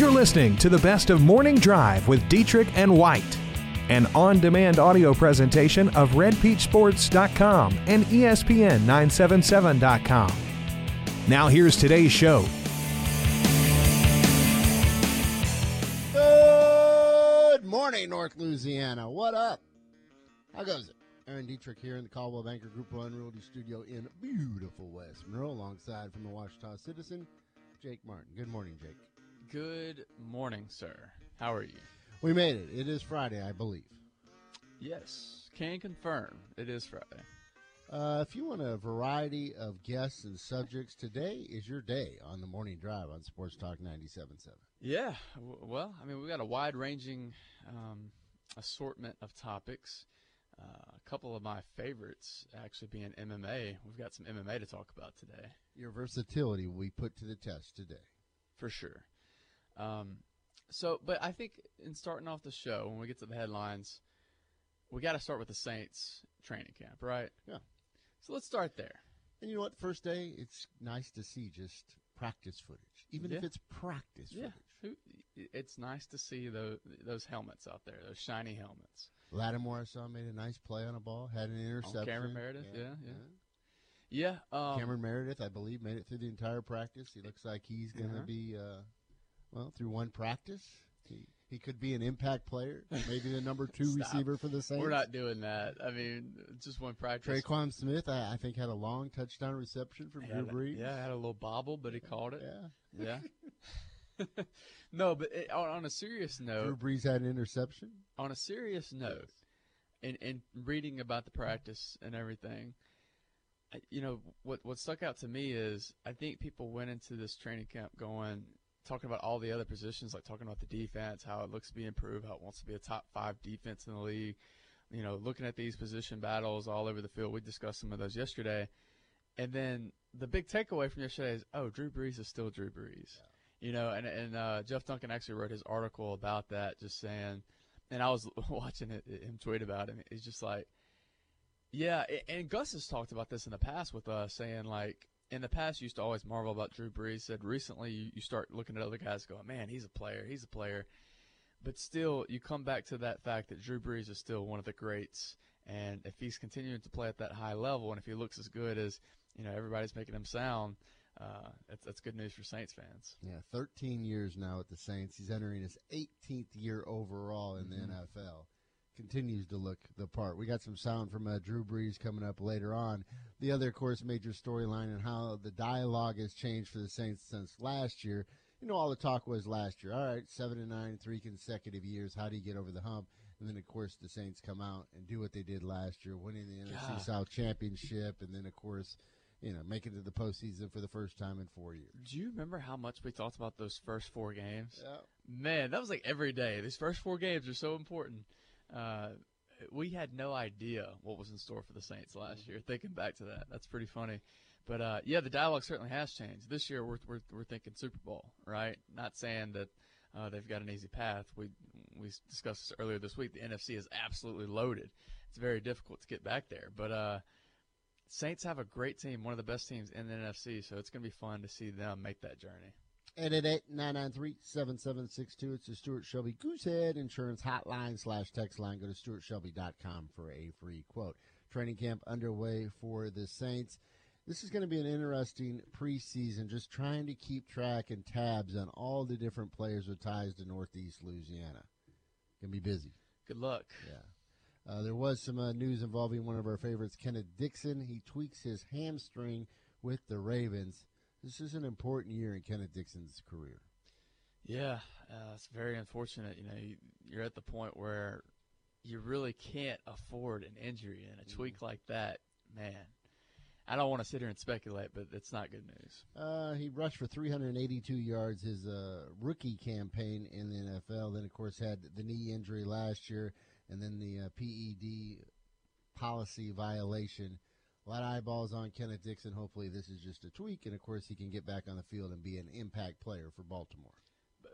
You're listening to the best of Morning Drive with Dietrich and White, an on demand audio presentation of RedPeachSports.com and E ESPN977.com. Now, here's today's show. Good morning, North Louisiana. What up? How goes it? Aaron Dietrich here in the Coldwell Banker Group One Realty Studio in beautiful West Monroe, alongside from the Ouachita Citizen, Jake Martin. Good morning, Jake. Good morning, sir. How are you? We made it. It is Friday, I believe. Yes, can confirm it is Friday. Uh, if you want a variety of guests and subjects, today is your day on the morning drive on Sports Talk 97.7. Yeah, w- well, I mean, we've got a wide ranging um, assortment of topics. Uh, a couple of my favorites actually being MMA. We've got some MMA to talk about today, Your versatility will be put to the test today. for sure. Um, so, but I think in starting off the show, when we get to the headlines, we got to start with the Saints training camp, right? Yeah. So let's start there. And you know what? First day, it's nice to see just practice footage, even if it's practice Yeah, footage. It's nice to see those those helmets out there, those shiny helmets. Lattimore, I saw, made a nice play on a ball, had an interception. Cameron Meredith, yeah, yeah. Yeah, um, Cameron Meredith, I believe, made it through the entire practice. He looks like he's going to Uh-huh. be, uh, well, through one practice. He, he could be an impact player, maybe the number two receiver for the Saints. we're not doing that. I mean, just one practice. Tre'Quan Smith, I, I think, had a long touchdown reception from Drew Brees. Yeah, had a little bobble, but he caught it. Yeah. Yeah. no, but it, on, on a serious note, Drew Brees had an interception. on a serious note, and and reading about the practice and everything, I- you know what what stuck out to me is I think people went into this training camp going talking about all the other positions, like talking about the defense, how it looks to be improved, how it wants to be a top five defense in the league. You know, looking at these position battles all over the field. We discussed some of those yesterday, and then the big takeaway from yesterday is, oh, Drew Brees is still Drew Brees. You know, and and uh, Jeff Duncan actually wrote his article about that, just saying and I was watching it, him tweet about him. He's just like, yeah. And Gus has talked about this in the past with us, saying like, in the past you used to always marvel about Drew Brees. Said recently you, you start looking at other guys, going, man, he's a player, he's a player. But still, you come back to that fact that Drew Brees is still one of the greats, and if he's continuing to play at that high level, and if he looks as good as you know everybody's making him sound, uh, that's that's good news for Saints fans. Yeah, 13 years now at the Saints. He's entering his 18th year overall in the Mhm. NFL. Continues to look the part. We got some sound from uh, Drew Brees coming up later on. The other, of course, major storyline and how the dialogue has changed for the Saints since last year. You know, all the talk was last year. All right, seven and nine, three consecutive years. How do you get over the hump? And then, of course, the Saints come out and do what they did last year, winning the NFC God. South Championship, and then, of course, you know, making it to the postseason for the first time in four years. Do you remember how much we talked about those first four games? Yeah. Man, that was like every day. These first four games are so important. Uh, we had no idea what was in store for the Saints last year. Thinking back to that, that's pretty funny. But uh, yeah, the dialogue certainly has changed. This year, we're we're, we're thinking Super Bowl, right? Not saying that uh, they've got an easy path. We we discussed this earlier this week. The NFC is absolutely loaded. It's very difficult to get back there, but. Uh, Saints have a great team, one of the best teams in the NFC, so it's going to be fun to see them make that journey. 888-993-7762. It's the Stuart Shelby Goosehead Insurance Hotline slash text line. Go to stuartshelby.com for a free quote. Training camp underway for the Saints. This is going to be an interesting preseason, just trying to keep track and tabs on all the different players with ties to Northeast Louisiana. Going to be busy. Good luck. Yeah. Uh, there was some uh, news involving one of our favorites, Kenneth Dixon. He tweaks his hamstring with the Ravens. This is an important year in Kenneth Dixon's career. Yeah, uh, it's very unfortunate. You know, you, you're at the point where you really can't afford an injury and a tweak like that. Man, I don't want to sit here and speculate, but it's not good news. Uh, he rushed for 382 yards his uh, rookie campaign in the NFL. Then, of course, had the knee injury last year, and then the uh, PED policy violation. A lot of eyeballs on Kenneth Dixon. Hopefully, this is just a tweak, and of course, he can get back on the field and be an impact player for Baltimore.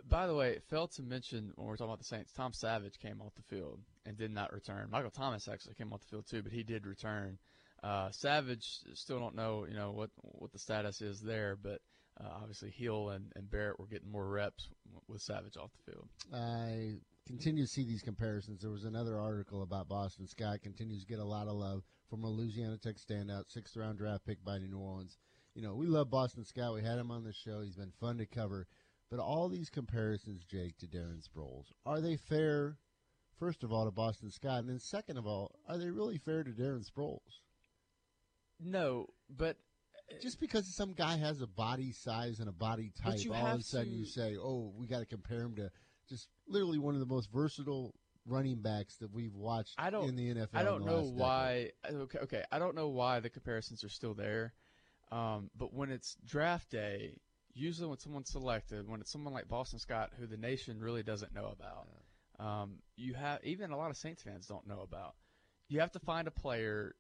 By the way, it failed to mention when we're talking about the Saints, Tom Savage came off the field and did not return. Michael Thomas actually came off the field too, but he did return. Uh, Savage still don't know, you know, what what the status is there, but uh, obviously Hill and, and Barrett were getting more reps with Savage off the field. I continue to see these comparisons. There was another article about Boston Scott continues to get a lot of love from a Louisiana Tech standout, sixth round draft pick by New Orleans. You know, we love Boston Scott. We had him on the show. He's been fun to cover. But all these comparisons, Jake, to Darren Sproles, are they fair? First of all, to Boston Scott, and then second of all, are they really fair to Darren Sproles? No, but uh, just because some guy has a body size and a body type, all of a sudden to, you say, "Oh, we got to compare him to just literally one of the most versatile running backs that we've watched I don't, in the NFL." I don't know why. Okay, okay, I don't know why the comparisons are still there, um, but when it's draft day, usually when someone's selected, when it's someone like Boston Scott, who the nation really doesn't know about, um, you have even a lot of Saints fans don't know about. You have to find a player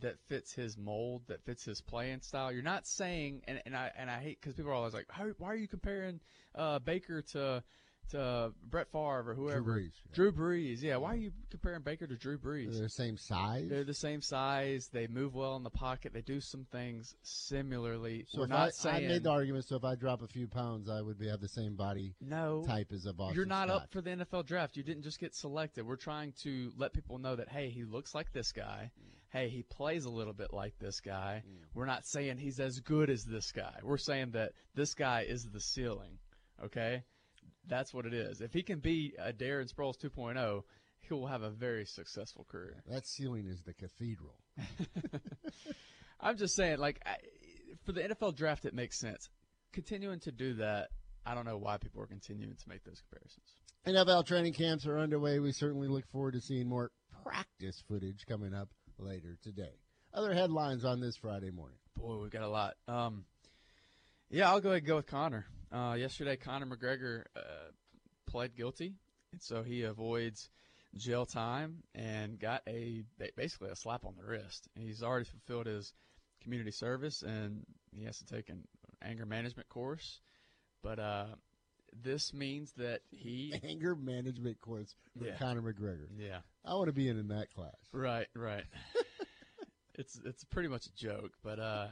that fits his mold, that fits his playing style. You're not saying, and, and I and I hate because people are always like, why are you comparing uh, Baker to to Brett Favre or whoever. Drew Brees. Yeah. Drew Brees. Yeah. Why are you comparing Baker to Drew Brees? They're the same size. They're the same size. They move well in the pocket. They do some things similarly. So We're not I, saying I made the argument. So if I drop a few pounds, I would be have the same body no, type as a Boston. You're not Scott. up for the NFL draft. You didn't just get selected. We're trying to let people know that hey, he looks like this guy. Hey, he plays a little bit like this guy. Mm. We're not saying he's as good as this guy. We're saying that this guy is the ceiling. Okay. That's what it is. If he can be a Darren Sproles 2.0, he will have a very successful career. That ceiling is the cathedral. I'm just saying, like, I, for the NFL draft, it makes sense. Continuing to do that, I don't know why people are continuing to make those comparisons. NFL training camps are underway. We certainly look forward to seeing more practice footage coming up later today. Other headlines on this Friday morning. Boy, we've got a lot. Um, yeah, I'll go ahead and go with Conor. Uh, yesterday, Conor McGregor uh, pled guilty, and so he avoids jail time and got a basically a slap on the wrist. He's already fulfilled his community service, and he has to take an anger management course. But uh, this means that he anger management course for yeah. Conor McGregor. Yeah, I want to be in in that class. Right, right. it's it's pretty much a joke, but uh,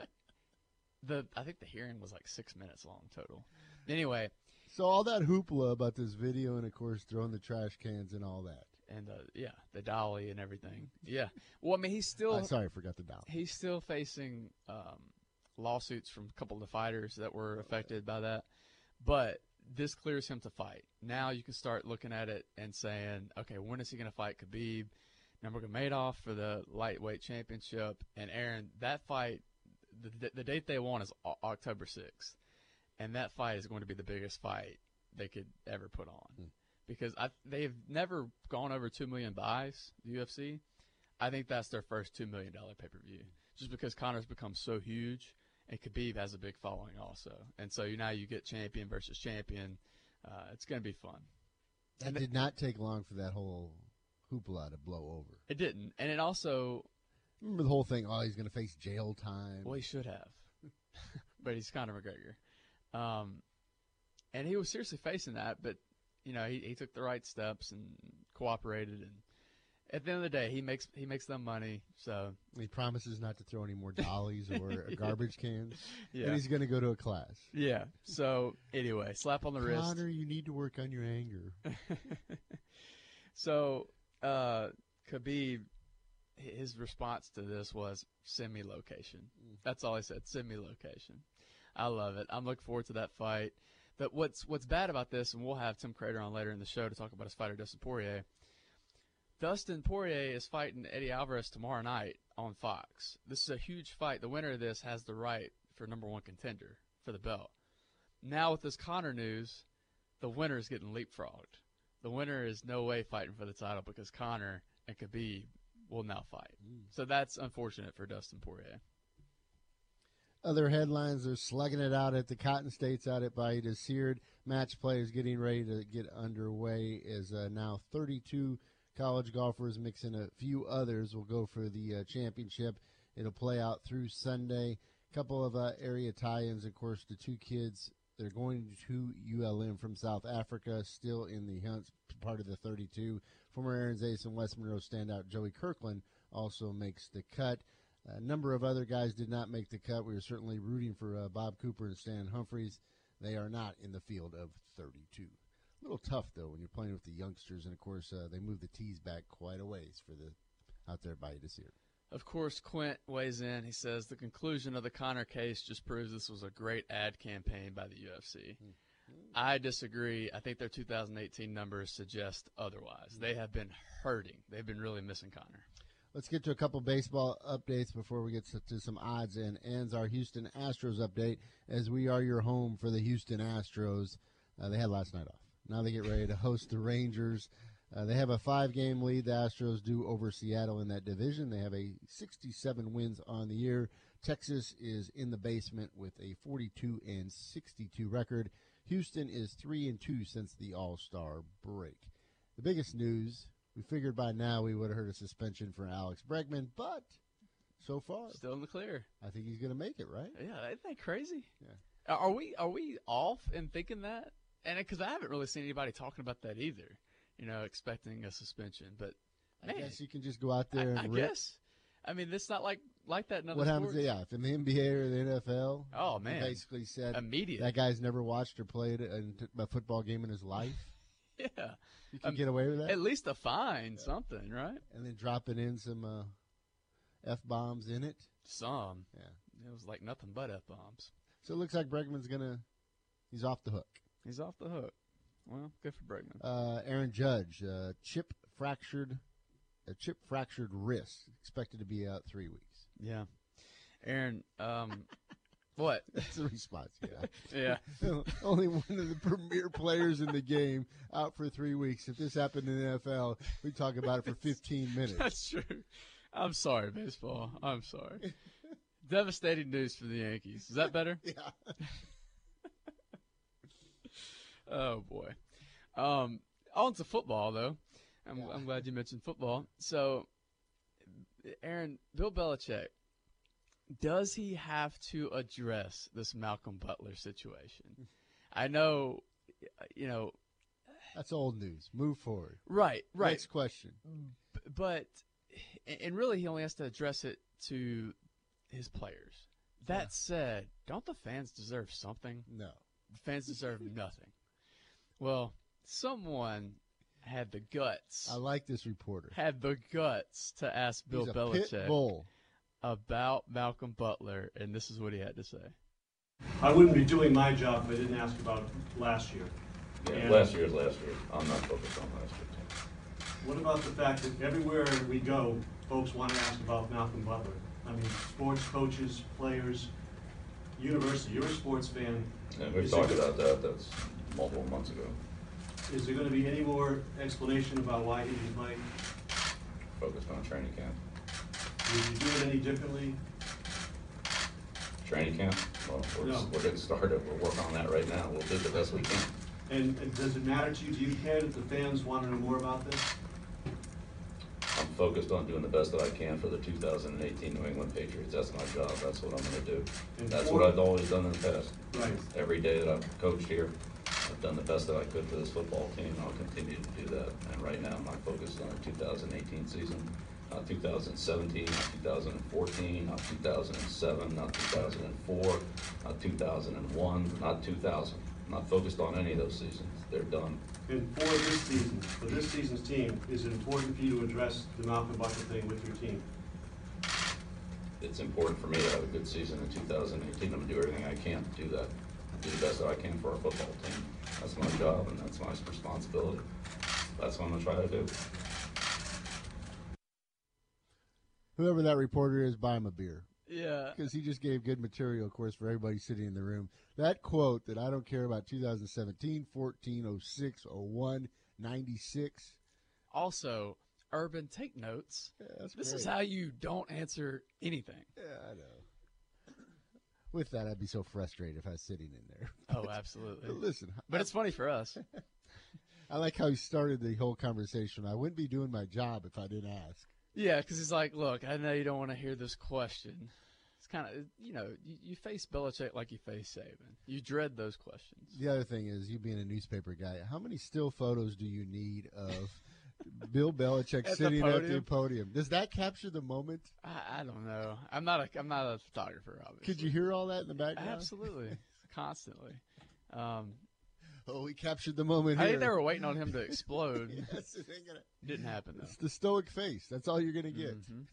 the I think the hearing was like six minutes long total. Anyway, so all that hoopla about this video, and of course throwing the trash cans and all that, and uh, yeah, the dolly and everything. Yeah. Well, I mean, he's still. I'm sorry, I forgot the dolly. He's still facing um, lawsuits from a couple of the fighters that were affected by that, but this clears him to fight. Now you can start looking at it and saying, okay, when is he going to fight Khabib? Number Nurmagomedov for the lightweight championship, and Aaron. That fight, the, the date they want is October sixth and that fight is going to be the biggest fight they could ever put on mm. because I, they've never gone over two million buys. The UFC, I think that's their first two million dollar pay per view, just because Conor's become so huge, and Khabib has a big following also, and so you now you get champion versus champion. Uh, it's going to be fun. That and did it, not take long for that whole hoopla to blow over. It didn't, and it also. Remember the whole thing? Oh, he's going to face jail time. Well, he should have, but he's Conor McGregor. Um, and he was seriously facing that, but you know he, he took the right steps and cooperated, and at the end of the day, he makes he makes them money. So he promises not to throw any more dollies or garbage cans. Yeah, and he's going to go to a class. Yeah. So anyway, slap on the Conor, wrist. Connor, you need to work on your anger. so uh, Khabib, his response to this was send me location. Mm. That's all he said. Send me location. I love it. I'm looking forward to that fight. But what's what's bad about this, and we'll have Tim Credeur on later in the show to talk about his fighter Dustin Poirier. Dustin Poirier is fighting Eddie Alvarez tomorrow night on Fox. This is a huge fight. The winner of this has the right for number one contender for the belt. Now with this Conor news, the winner is getting leapfrogged. The winner is no way fighting for the title because Conor and Khabib will now fight. Mm. So that's unfortunate for Dustin Poirier. Other headlines they're slugging it out at the Cotton States out at Bayou DeSiard. Match play is getting ready to get underway as uh, now 32 college golfers mixing a few others will go for the uh, championship. It'll play out through Sunday. A couple of uh, area tie-ins, of course, the two kids they're going to ULM from South Africa, still in the hunt, part of the 32. Former Aaron's Ace and West Monroe standout Joey Kirkland also makes the cut. A number of other guys did not make the cut. We were certainly rooting for uh, Bob Cooper and Stan Humphries. They are not in the field of 32. A little tough though when you're playing with the youngsters, and of course uh, they moved the tees back quite a ways for the out there by see it. Of course, Quint weighs in. He says the conclusion of the Conor case just proves this was a great ad campaign by the UFC. I disagree. I think their 2018 numbers suggest otherwise. They have been hurting. They've been really missing Conor. Let's get to a couple baseball updates before we get to, some odds and ends. Our Houston Astros update, as we are your home for the Houston Astros. Uh, they had last night off. Now they get ready to host the Rangers. Uh, they have a five-game lead. The Astros do over Seattle in that division. They have a 67 wins on the year. Texas is in the basement with a 42 and 62 record. Houston is three and two since the All Star break. The biggest news we figured by now we would have heard a suspension for Alex Bregman, but so far, Still in the clear. I think he's going to make it, right? Yeah, isn't that crazy? Yeah. Are we are we off in thinking that? And uh, because I haven't really seen anybody talking about that either. You know, expecting a suspension, but I Man. guess you can just go out there and I, I rip. guess. I mean, it's not like like that in other What happens? sports. Yeah, if in the NBA or the NFL, Oh man, basically said immediate. that guy's never watched or played a, a football game in his life. yeah, You can Um, get away with that, at least a fine, something, right? and then dropping in some uh, f bombs in it. Some. Yeah. It was like nothing but f bombs. So it looks like Bregman's gonna he's off the hook. He's off the hook. Well, good for Bregman. Uh, Aaron Judge, uh, chip fractured, a chip fractured wrist, expected to be out three weeks. Yeah, Aaron. Um, what? That's the response. Yeah. Yeah. Only one of the premier players in the game out for three weeks. If this happened in the NFL, we'd talk about it for 15 minutes. That's true. I'm sorry, baseball. I'm sorry. Devastating news for the Yankees. Is that better? Yeah. Oh boy. Um, on to football though. I'm, Yeah. I'm glad you mentioned football. So, Aaron, Bill Belichick, does he have to address this Malcolm Butler situation? I know, you know, That's old news. Move forward. right, right, Next question. But and really he only has to address it to his players. That Yeah. said, don't the fans deserve something? No. The fans deserve nothing. Well, someone had the guts, I like this reporter. had the guts to ask Bill He's a Belichick pit bull. About Malcolm Butler, and this is what he had to say. I wouldn't be doing my job if I didn't ask about last year. Yeah, And last year's last year. I'm not focused on last year. What about the fact that everywhere we go, folks want to ask about Malcolm Butler? I mean, sports coaches, players, university, you're a sports fan. And we've Is talked it- about that, that's multiple months ago. Is there going to be any more explanation about why he didn't play? Focused on training camp. Would you do it any differently? Training camp, well, we're, No. we're getting started. We're working on that right now. We'll do the best we can. And and does it matter to you, do you care that the fans want to know more about this? I'm focused on doing the best that I can for the 2018 New England Patriots. That's my job. That's what I'm gonna do. And That's for- what I've always done in the past. Right. Every day that I've coached here, I've done the best that I could for this football team, and I'll continue to do that. And right now, my focus is on the 2018 season, not 2017, not 2014, not 2007, not 2004, not 2001, not 2000. I'm Not focused on any of those seasons. They're done. And for this season, for this season's team, is it important for you to address the Malcolm Butler thing with your team? It's important for me to have a good season in 2018. I'm gonna do everything I can to do that. Do the best that I can for our football team. That's my job and that's my responsibility. That's what I'm gonna try to do. Whoever that reporter is, buy him a beer. Yeah. Because he just gave good material, of course, for everybody sitting in the room. That quote that I don't care about 2017, 14, 06, 01, 96. Also, Urban, take notes. Yeah, This is how you don't answer anything. Yeah, I know. With that, I'd be so frustrated if I was sitting in there. Oh, absolutely. But listen, But it's funny for us. I like how he started the whole conversation. I wouldn't be doing my job if I didn't ask. Yeah, because he's like, look, I know you don't want to hear this question. It's kind of, you know, you, you face Belichick like you face Saban. You dread those questions. The other thing is, you being a newspaper guy, how many still photos do you need of Bill Belichick At the sitting at the podium? podium. Does that capture the moment? I, I don't know. I'm not a I'm not a photographer. Obviously. Could you hear all that in the background? Absolutely, constantly. Um, Oh, we captured the moment I think they were waiting on him to explode. yes, gonna- Didn't happen though. It's the stoic face. That's all you're gonna get. Mhm.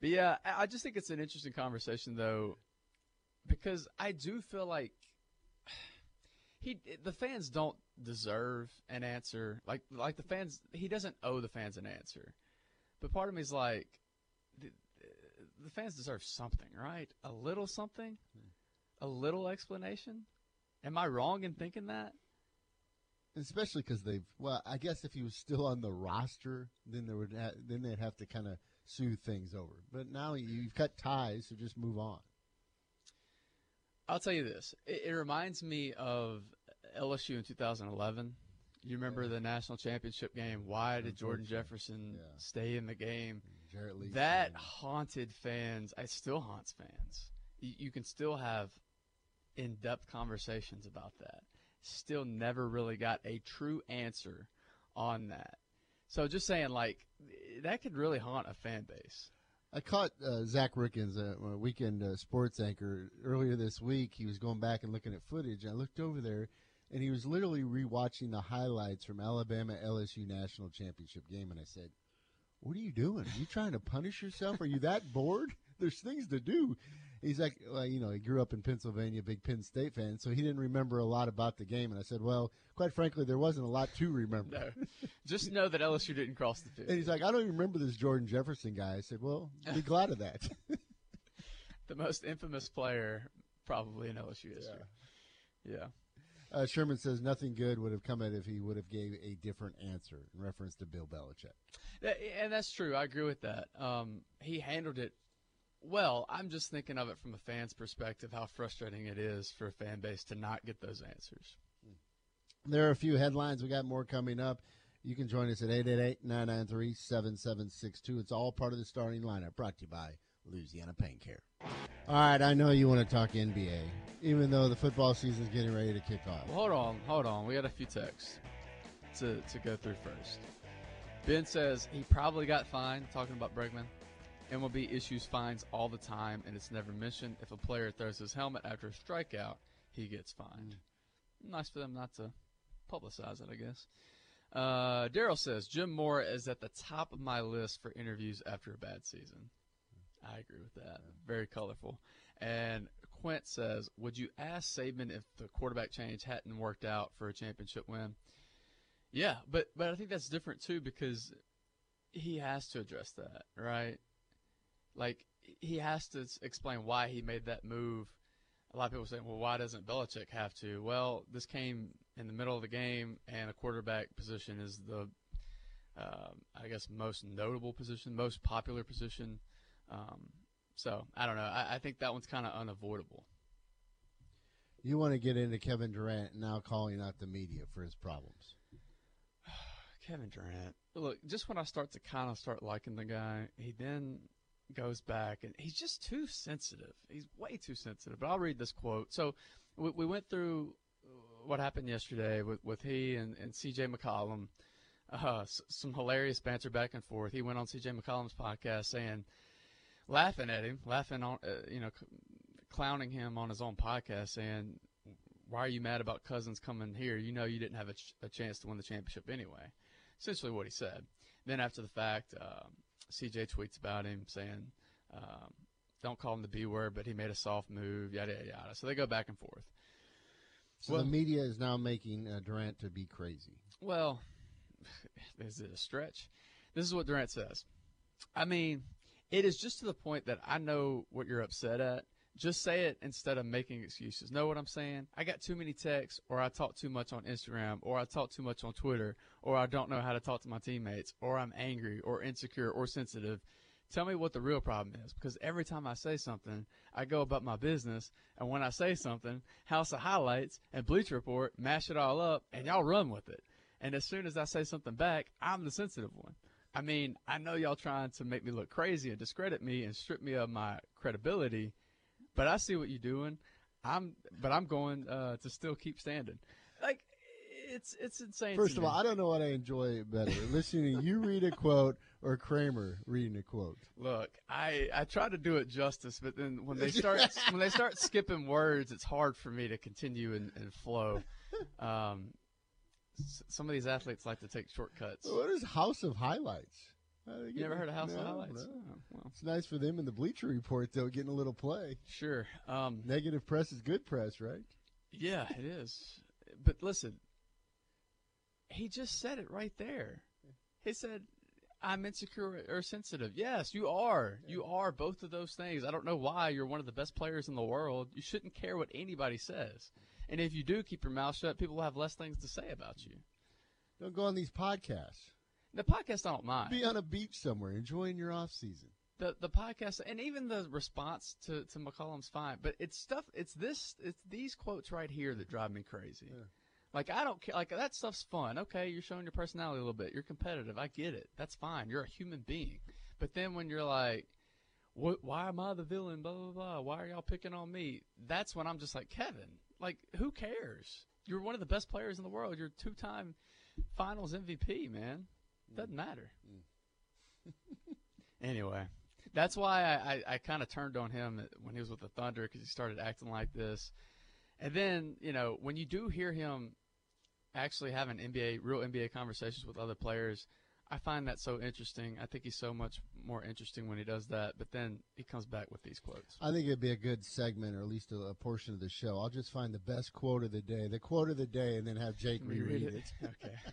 But yeah, I I just think it's an interesting conversation though, because I do feel like he the fans don't deserve an answer. Like like the fans, he doesn't owe the fans an answer. But part of me is like, the, the fans deserve something, right? A little something, a little explanation. Am I wrong in thinking that? Especially because they've. Well, I guess if he was still on the roster, then there would ha- then they'd have to kind of smooth things over. But now you've cut ties, so just move on. I'll tell you this. It, it reminds me of LSU in 2011. You remember Yeah. the national championship game? Why did Jordan Jefferson Yeah. stay in the game? That haunted fans. It still haunts fans. You, you can still have in-depth conversations about that. Still never really got a true answer on that. So just saying, like that could really haunt a fan base. I caught uh, Zach Rickens, a a weekend uh, sports anchor, earlier this week. He was going back and looking at footage. I looked over there, and he was literally rewatching the highlights from Alabama LSU national championship game. And I said, "What are you doing? Are you trying to punish yourself? Are you that bored? There's things to do." He's like, well, you know, he grew up in Pennsylvania, big Penn State fan, so he didn't remember a lot about the game. And I said, "Well, quite frankly, there wasn't a lot to remember." No, just know that LSU didn't cross the field. And he's like, "I don't even remember this Jordan Jefferson guy." I said, "Well, be glad of that." the most infamous player probably in LSU history. Yeah. Uh, Sherman says nothing good would have come out if he would have gave a different answer in reference to Bill Belichick. And that's true. I agree with that. Um, he handled it well. I'm just thinking of it from a fan's perspective, how frustrating it is for a fan base to not get those answers. Hmm. There are a few headlines. We got more coming up. You can join us at 888-993-7762. It's all part of the starting lineup brought to you by Louisiana Pain Care. All right, I know you want to talk NBA, even though the football season is getting ready to kick off. Well, hold on, hold on. We got a few texts to, to go through first. Ben says he probably got fined, talking about Bregman. MLB issues fines all the time, and it's never mentioned. If a player throws his helmet after a strikeout, he gets fined. Nice for them not to publicize it, I guess. Uh, Daryl says Jim Mora is at the top of my list for interviews after a bad season. I agree with that. Very colorful. And Quint says, "Would you ask Saban if the quarterback change hadn't worked out for a championship win?" Yeah, but but I think that's different too because he has to address that, right? Like he has to explain why he made that move. A lot of people saying, "Well, why doesn't Belichick have to?" Well, this came in the middle of the game, and a quarterback position is the, um, I guess, most notable position, most popular position. Um, so I don't know. I, I think that one's kind of unavoidable. You want to get into Kevin Durant now calling out the media for his problems. Kevin Durant. Look, just when I start to kind of start liking the guy, he then goes back and he's just too sensitive. He's way too sensitive. But I'll read this quote. So we, we went through what happened yesterday with, with he and, and CJ McCollum. Uh, some hilarious banter back and forth. He went on CJ McCollum's podcast saying, laughing at him, laughing on, uh, you know, clowning him on his own podcast, saying, "Why are you mad about Cousins coming here? You know, you didn't have a, ch- a chance to win the championship anyway." Essentially, what he said. Then after the fact, um, CJ tweets about him saying, um, "Don't call him the B word, but he made a soft move." Yada yada yada. So they go back and forth. So Well- the media is now making uh, Durant to be crazy. Well, is it a stretch? This is what Durant says. I mean, it is just to the point that I know what you're upset at. Just say it instead of making excuses. Know what I'm saying? I got too many texts, or I talk too much on Instagram, or I talk too much on Twitter, or I don't know how to talk to my teammates, or I'm angry, or insecure, or sensitive. Tell me what the real problem is, because every time I say something, I go about my business, and when I say something, House of Highlights and Bleacher Report mash it all up, and y'all run with it. And as soon as I say something back, I'm the sensitive one. I mean, I know y'all trying to make me look crazy and discredit me and strip me of my credibility, but I see what you're doing. I'm, but I'm going uh, to still keep standing. Like, it's it's insane. First of me. all, I don't know what I enjoy better: listening to you read a quote or Kramer reading a quote. Look, I I try to do it justice, but then when they start when they start skipping words, it's hard for me to continue and, and flow. Um, s- some of these athletes like to take shortcuts. What is House of Highlights? Uh, You never heard of House of no, Highlights? no. Well, It's nice for them in the Bleacher Report, though, getting a little play. sure. Um, Negative press is good press, right? yeah, it is. But listen, he just said it right there. He said, "I'm insecure or sensitive." Yes, you are. You are both of those things. I don't know why you're one of the best players in the world. You shouldn't care what anybody says. And if you do keep your mouth shut, people will have less things to say about you. Don't go on these podcasts. The podcast, I don't mind. Be on a beach somewhere, enjoying your off season. the the podcast and even the response to to McCollum's fine, but it's stuff. It's this. It's these quotes right here that drive me crazy. Yeah. Like I don't care. Like that stuff's fun. Okay, you're showing your personality a little bit. You're competitive. I get it. That's fine. You're a human being. But then when you're like, what? Why am I the villain? Blah blah blah. Why are y'all picking on me? That's when I'm just like Kevin. Like who cares? You're one of the best players in the world. You're two time Finals MVP, man. Doesn't matter. Mm. anyway, that's why I, I, I kind of turned on him when he was with the Thunder because he started acting like this. And then, you know, when you do hear him actually having NBA, real NBA conversations with other players, I find that so interesting. I think he's so much more interesting when he does that. But then he comes back with these quotes. I think it'd be a good segment, or at least a, a portion of the show. I'll just find the best quote of the day, the quote of the day, and then have Jake Can reread read it. okay.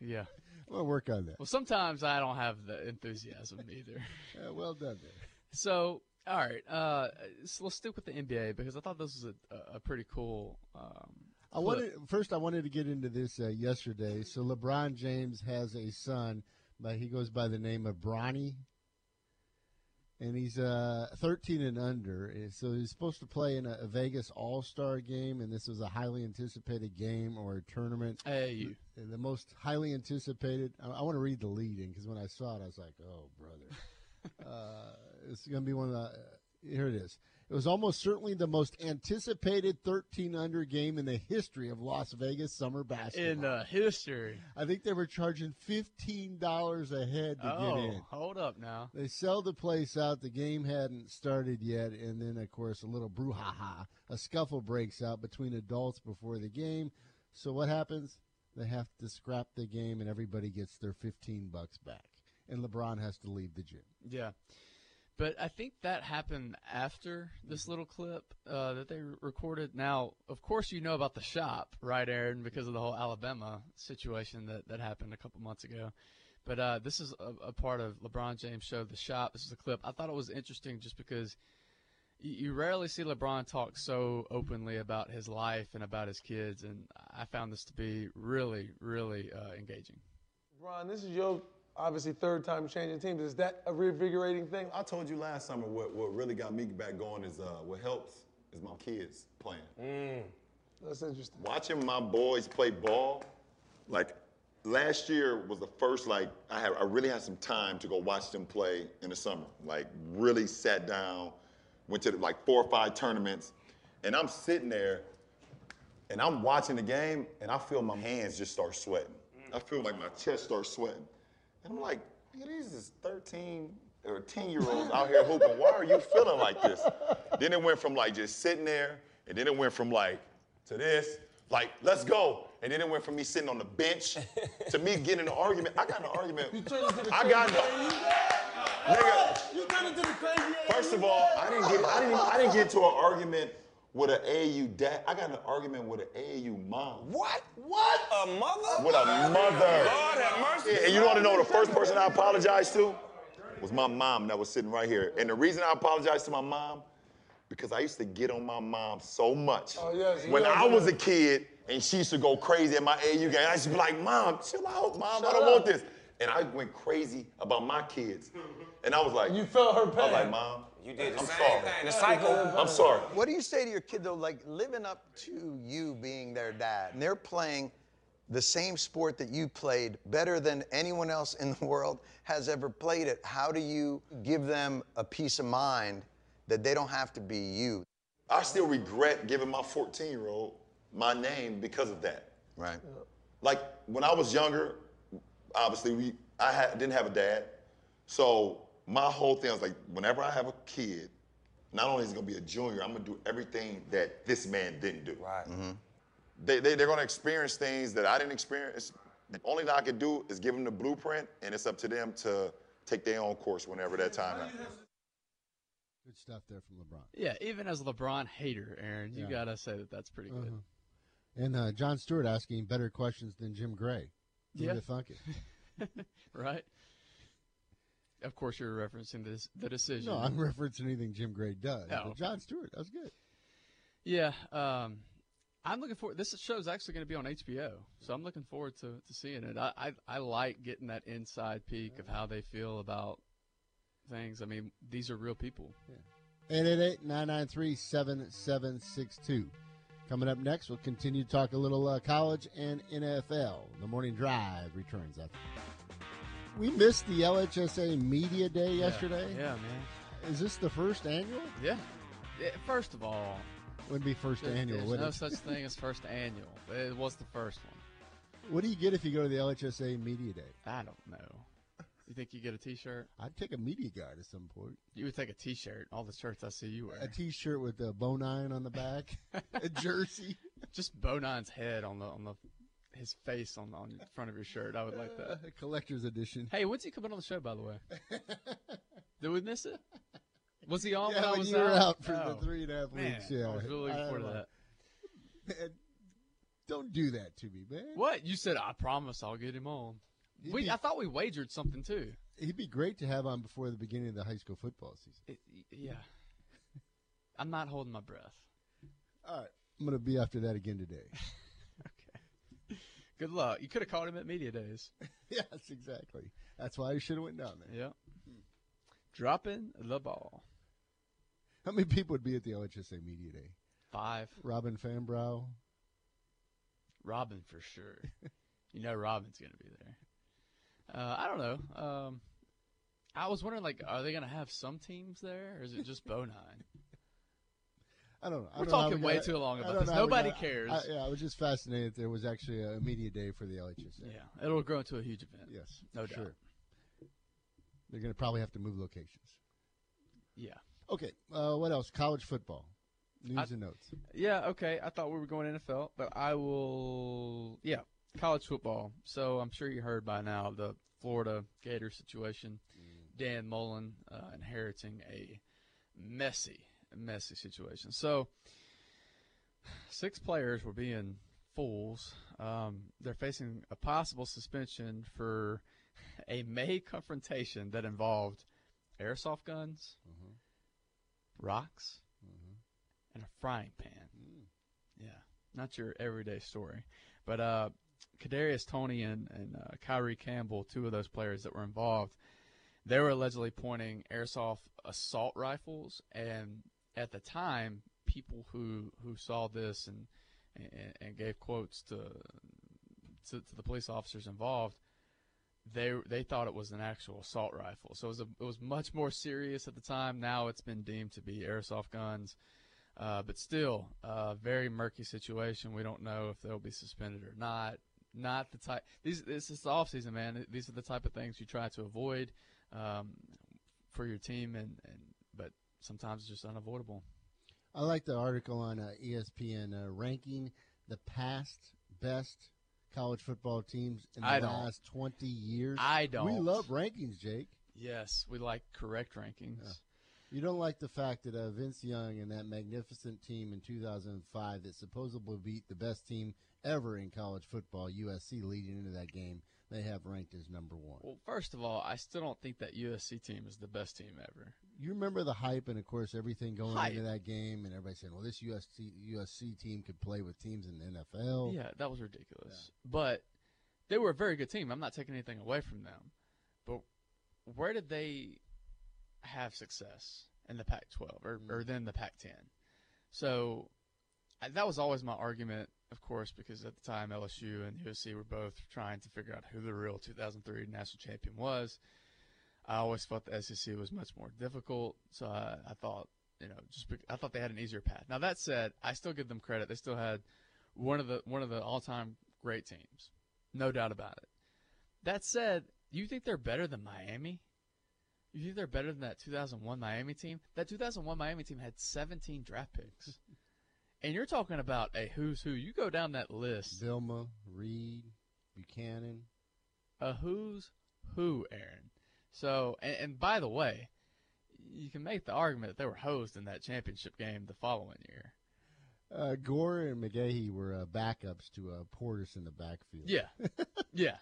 Yeah. We'll work on that. Well, sometimes I don't have the enthusiasm either. Uh, well done there. So, all right, uh, so let's stick with the NBA because I thought this was a, a pretty cool. Um, I wanted first. I wanted to get into this uh, yesterday. So LeBron James has a son, but he goes by the name of Bronny, and he's uh, 13 and under. And So he's supposed to play in a, a Vegas All Star game, and this was a highly anticipated game or a tournament. Hey. And the most highly anticipated. I, I want to read the lead-in because when I saw it, I was like, "Oh, brother." uh, it's going to be one of the. here it is. It was almost certainly the most anticipated 13 under game in the history of Las Vegas summer basketball. in uh, history. I think they were charging $15 a head to oh, get in. hold up now. They sell the place out. The game hadn't started yet, and then of course a little brouhaha, a scuffle breaks out between adults before the game. So what happens? They have to scrap the game, and everybody gets their 15 bucks back, and LeBron has to leave the gym. Yeah. But I think that happened after this little clip uh, that they recorded. Now, of course, you know about the shop, right, Aaron, because of the whole Alabama situation that, that happened a couple months ago. But uh, this is a, a part of LeBron James' show, The Shop. This is a clip. I thought it was interesting just because you, you rarely see LeBron talk so openly about his life and about his kids, and I found this to be really, really uh, engaging. Ron, this is your obviously third time changing teams. Is that a revigorating thing? I told you last summer what, what really got me back going is uh, what helps is my kids playing. That's interesting. Watching my boys play ball, like last year was the first like I had I really had some time to go watch them play in the summer. Like really sat down, went to like four or five tournaments, and I'm sitting there and I'm watching the game and I feel my hands just start sweating. I feel like my chest starts sweating. I'm like, "Nigga, these is 13 or 10 year olds out here hooping. Why are you feeling like this? Then it went from like just sitting there, and then it went from like to this, like, let's go. And then it went from me sitting on the bench to me getting an argument. I got an argument. You turned into the I got lady. nigga, You turned into the crazy. First of all, I didn't get I didn't I didn't get into an argument with an AAU dad. I got an argument with an AAU mom. What? What? A mother? With a mother. Lord have mercy. Yeah, and you don't want to know the first person I apologized to? Was my mom that was sitting right here. And the reason I apologized to my mom, because I used to get on my mom so much. Oh, yes, when yes, I was a kid and she used to go crazy at my AAU game, I used to be like, Mom, chill out, Mom, I don't up. want this. And I went crazy about my kids. And I was like, You felt her pain. I was like, Mom, You did the I'm same sorry. thing. The cycle. I'm sorry. What do you say to your kid though, like living up to you being their dad? And they're playing the same sport that you played better than anyone else in the world has ever played it. How do you give them a peace of mind that they don't have to be you? I still regret giving my 14 year old my name because of that. Right. Like when I was younger, obviously we I had, didn't have a dad, so my whole thing was like, whenever I have a kid, not only is he gonna be a junior, I'm gonna do everything that this man didn't do. Right. Mm-hmm. They, they they're gonna experience things that I didn't experience. The only thing I can do is give them the blueprint, and it's up to them to take their own course whenever that time happens. Good stuff there from LeBron. Yeah, even as a LeBron hater, Aaron, you Yeah. gotta say that that's pretty good. Uh-huh. And uh, Jon Stewart asking better questions than Jim Gray. Who Yeah. would have thunk it? right? Of course, you're referencing this the decision. No, I'm referencing anything Jim Gray does. Oh. Jon Stewart, that was good. Yeah, um, I'm looking forward. This show is actually going to be on HBO, so I'm looking forward to, to seeing it. I, I I like getting that inside peek of how they feel about things. I mean, these are real people. 888-993-7762. Coming up next, we'll continue to talk a little uh, college and NFL. The morning drive returns after. We missed the LHSA Media Day yesterday. Yeah, man. Is this the first annual? Yeah. Yeah, First of all, Wouldn't be first there- annual, there's no it? such thing as first annual. It was the first one. What do you get if you go to the LHSA Media Day? I don't know. You think you get a T-shirt? I'd take a media guide at some point. You would take a T-shirt. All the shirts I see you wear. A T-shirt with the bone on the back, a jersey. Just Bonine's head on the on the his face on on the front of your shirt. I would like that. A collector's edition. Hey, when's he coming on the show? By the way, did we miss it? Was he on yeah, when I was you were out for Oh, the three and a half man, weeks. Yeah, I was really looking forward to that. Man, don't do that to me, man. What you said? I promise I'll get him on. He'd We, be- I thought we wagered something too. He'd be great to have on before the beginning of the high school football season. It, yeah, I'm not holding my breath. All right, I'm going to be after that again today. Good luck. You could have called him at media days. yes, exactly. That's why I should have went down there. Yeah. Dropping the ball. How many people would be at the OHSA Media Day? Five. Robin Fambrough. Robin for sure. you know Robin's gonna be there. Uh, I don't know. Um, I was wondering, like, are they gonna have some teams there, or is it just Bonine? I don't know. I We're don't know talking we way too long about this. know Nobody cares. I, yeah, I was just fascinated. There was actually a media day for the LHSA. Yeah, it'll grow into a huge event. Yes, No doubt. sure. They're going to probably have to move locations. Yeah. Okay, uh, what else? College football news and notes. Yeah, okay. I thought we were going NFL, but I will. Yeah, college football. So I'm sure you heard by now the Florida Gator situation. Dan Mullen uh, inheriting a messy, messy situation. So six players were being fools. Um, they're facing a possible suspension for a May confrontation that involved airsoft guns, rocks, and a frying pan. Yeah, not your everyday story. But uh, Kadarius Toney and, and uh, Kyree Campbell, two of those players that were involved, they were allegedly pointing airsoft assault rifles, and at the time, people who who saw this and and, and gave quotes to, to to the police officers involved, they they thought it was an actual assault rifle. So it was a, it was much more serious at the time. Now it's been deemed to be airsoft guns. Uh, but still, uh, very murky situation. We don't know if they'll be suspended or not. Not the type. These this is the off season, man. These are the type of things you try to avoid um, for your team, and, and sometimes it's just unavoidable. I like the article on uh, ESPN uh, ranking the past best college football teams in the I don't. last 20 years. I don't. We love rankings, Jake. Yes, we like correct rankings. You don't like the fact that uh, Vince Young and that magnificent team in 2005 that supposedly beat the best team ever in college football, USC, leading into that game, they have ranked as number one. Well, first of all, I still don't think that USC team is the best team ever. You remember the hype and, of course, everything going Hype. into that game, and everybody saying, "Well, this USC USC team could play with teams in the NFL." Yeah, that was ridiculous. But they were a very good team. I'm not taking anything away from them. But where did they have success in the Pac-12 or, or mm. then the Pac-10? So that was always my argument, of course, because at the time LSU and USC were both trying to figure out who the real 2003 national champion was. I always thought the SEC was much more difficult, so I, I thought, you know, just I thought they had an easier path. Now that said, I still give them credit. They still had one of the one of the all-time great teams, no doubt about it. That said, you think they're better than Miami? You think they're better than that 2001 Miami team? That 2001 Miami team had 17 draft picks. And you're talking about a who's who. You go down that list. Vilma, Reed, Buchanon. A who's who, Aaron. So, and, and by the way, you can make the argument that they were hosed in that championship game the following year. Uh, Gore and McGahee were uh, backups to uh, Portis in the backfield. Yeah, yeah.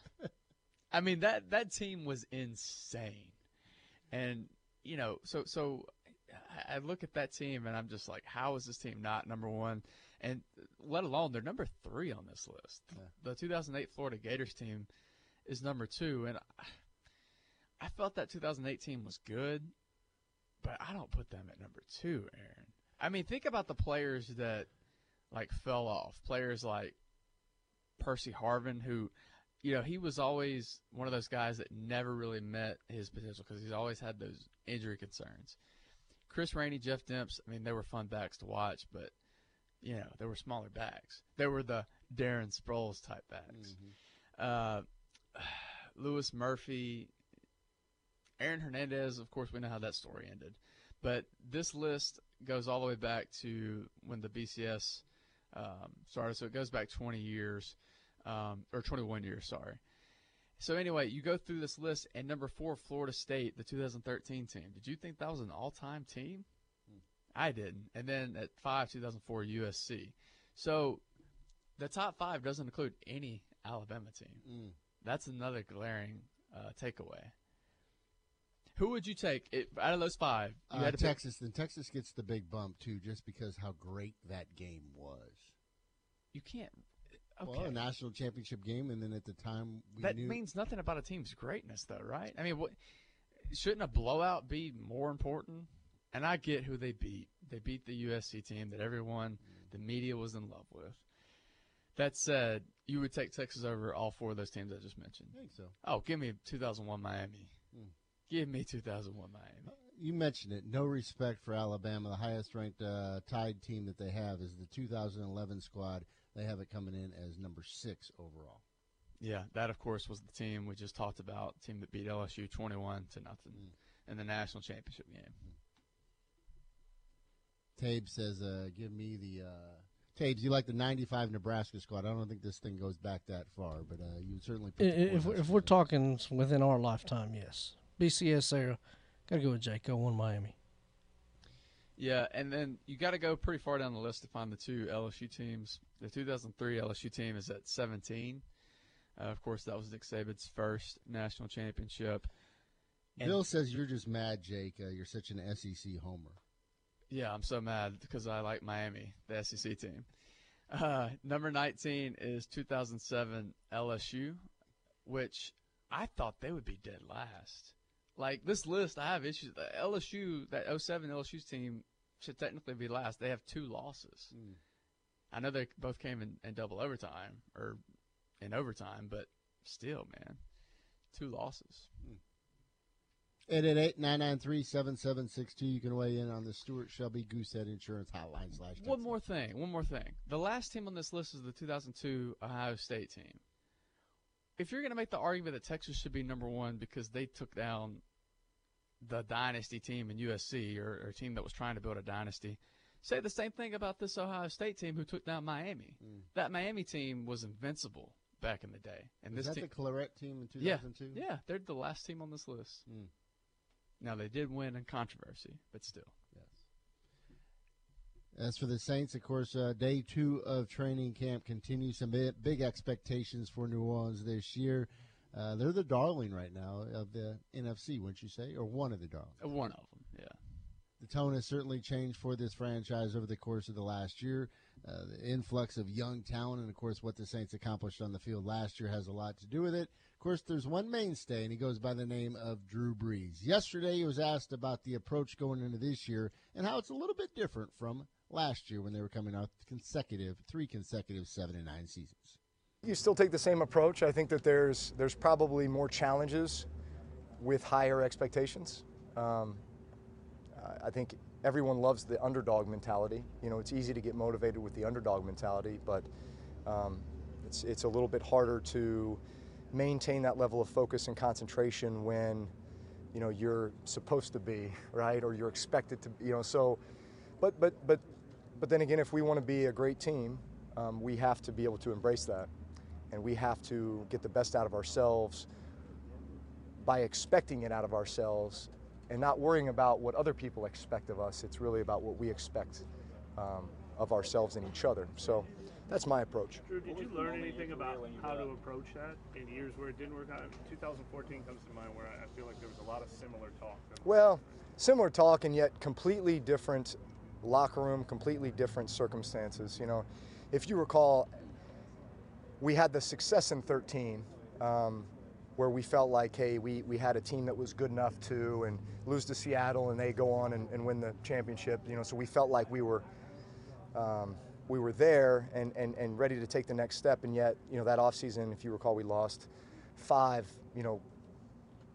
I mean that that team was insane, and you know, so so I look at that team and I'm just like, how is this team not number one? And let alone they're number three on this list. Yeah. The 2008 Florida Gators team is number two, and I, I felt that 2008 team was good, but I don't put them at number two, Aaron. I mean, think about the players that like fell off. Players like Percy Harvin, who, you know, he was always one of those guys that never really met his potential because he's always had those injury concerns. Chris Rainey, Jeff Demps, I mean, they were fun backs to watch, but you know, they were smaller backs. They were the Darren Sproles type backs. Uh, Louis Murphy, Aaron Hernandez, of course, we know how that story ended. But this list goes all the way back to when the BCS um, started. So it goes back 20 years, um, or 21 years, sorry. So anyway, you go through this list, and number four, Florida State, the 2013 team. Did you think that was an all-time team? I didn't. And then at five, 2004, USC. So the top five doesn't include any Alabama team. Mm. That's another glaring uh, takeaway. Who would you take it, out of those five? You Uh, had to pick- Texas. Then Texas gets the big bump too, just because how great that game was. you can't. Okay. Well, a national championship game, and then at the time we that knew means nothing about a team's greatness, though, right? I mean, what shouldn't a blowout be more important? And I get who they beat. They beat the USC team that everyone, the media was in love with. That said, you would take Texas over all four of those teams I just mentioned. I think so. Oh, give me 2001 Miami. Hmm. Give me 2001 Miami. You mentioned it. No respect for Alabama. The highest ranked uh, tied team that they have is the 2011 squad. They have it coming in as number six overall. Yeah, that of course was the team we just talked about, team that beat LSU 21 to nothing in the national championship game. Tabe says, uh, "Give me the." Uh, Tabes, you like the '95 Nebraska squad? I don't think this thing goes back that far, but uh, you would certainly. Put the If, Cornhuskers if we're talking within our lifetime, yes. BCS there, got to go with Jake. Go one Miami. Yeah, and then you got to go pretty far down the list to find the two LSU teams. The 2003 LSU team is at 17. Uh, of course, that was Nick Saban's first national championship. And- Bill says you're just mad, Jake. Uh, you're such an SEC homer. Yeah, I'm so mad because I like Miami, the SEC team. Uh, number 19 is 2007 LSU, which I thought they would be dead last. Like this list, I have issues. The LSU, that 07 LSU team should technically be last. They have two losses. I know they both came in, in double overtime or in overtime, but still, man, two losses. Eight eight eight nine nine three seven seven six two. You can weigh in on the Stuart Shelby Goosehead Insurance Hotline slash. One more thing. One more thing. The last team on this list is the 2002 Ohio State team. If you're going to make the argument that Texas should be number one because they took down the dynasty team in USC or, or a team that was trying to build a dynasty, say the same thing about this Ohio State team who took down Miami. That Miami team was invincible back in the day, and Was this that team, the Clarett team in 2002? yeah, they're the last team on this list. Mm. Now they did win in controversy, but still. Yes. As for the Saints, of course, uh, day two of training camp continues. Some big, big expectations for New Orleans this year. Uh, they're the darling right now of the NFC, wouldn't you say, or one of the darlings? One of them, yeah. The tone has certainly changed for this franchise over the course of the last year. Uh, the influx of young talent, and of course, what the Saints accomplished on the field last year has a lot to do with it. Of course, there's one mainstay, and he goes by the name of Drew Brees. Yesterday, he was asked about the approach going into this year and how it's a little bit different from last year when they were coming out consecutive, three consecutive seven and nine seasons. You still take the same approach. I think that there's there's probably more challenges with higher expectations. Um, I think everyone loves the underdog mentality. You know, it's easy to get motivated with the underdog mentality, but um, it's it's a little bit harder to maintain that level of focus and concentration when you know you're supposed to be right or you're expected to you know so but but but but then again if we want to be a great team um, we have to be able to embrace that and we have to get the best out of ourselves by expecting it out of ourselves and not worrying about what other people expect of us it's really about what we expect um, of ourselves and each other so that's my approach Drew, did you learn anything about how to approach that in years where it didn't work out? 2014 comes to mind where I feel like there was a lot of similar talk. Well, similar talk and yet completely different locker room, completely different circumstances. You know, if you recall, we had the success in 13 um, where we felt like, hey, we, we had a team that was good enough to and lose to Seattle and they go on and, and win the championship. You know, so we felt like we were um, we were there and, and, and ready to take the next step. And yet, you know, that offseason, if you recall, we lost five, you know,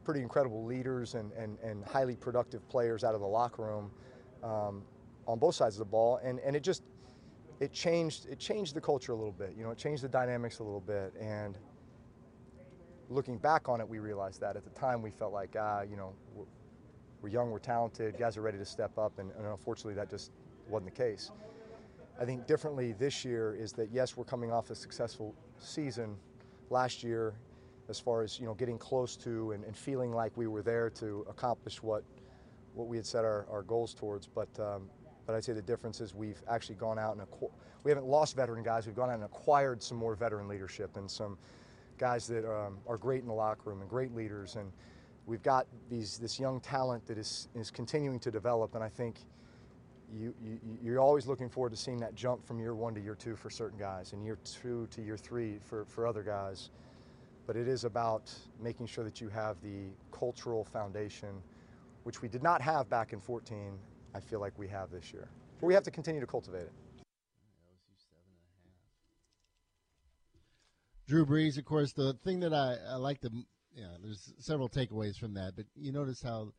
pretty incredible leaders and, and, and highly productive players out of the locker room um, on both sides of the ball. And, and it just, it changed, it changed the culture a little bit. You know, it changed the dynamics a little bit. And looking back on it, we realized that at the time we felt like, ah, you know, we're, we're young, we're talented, guys are ready to step up. And, and unfortunately, that just wasn't the case. I think differently this year is that yes, we're coming off a successful season last year, as far as you know, getting close to and, and feeling like we were there to accomplish what what we had set our, our goals towards. But um, but I'd say the difference is we've actually gone out and we haven't lost veteran guys. We've gone out and acquired some more veteran leadership and some guys that um, are great in the locker room and great leaders. And we've got these this young talent that is is continuing to develop. And I think you, you, you're always looking forward to seeing that jump from year one to year two for certain guys and year two to year three for, for other guys. But it is about making sure that you have the cultural foundation, which we did not have back in 14, I feel like we have this year. But we have to continue to cultivate it. Drew Brees, of course, the thing that I, I like to, yeah, there's several takeaways from that, but you notice how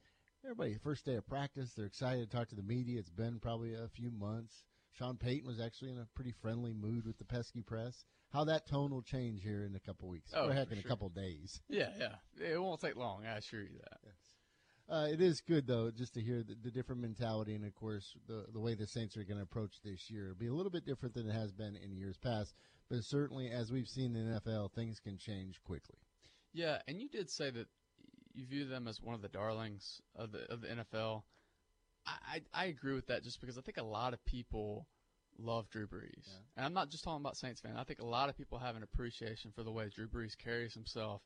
everybody, first day of practice, they're excited to talk to the media. It's been probably a few months. Sean Payton was actually in a pretty friendly mood with the pesky press. How that tone will change here in a couple weeks, Oh, or heck, in a couple days. Yeah, yeah. It won't take long. I assure you that. Uh, it is good though, just to hear the, the different mentality, and of course, the the way the Saints are going to approach this year. It'll be a little bit different than it has been in years past, but certainly, as we've seen in the NFL, things can change quickly. Yeah, and you did say that you view them as one of the darlings of the of the NFL. I I, I agree with that just because I think a lot of people love Drew Brees, and I'm not just talking about Saints fans. I think a lot of people have an appreciation for the way Drew Brees carries himself,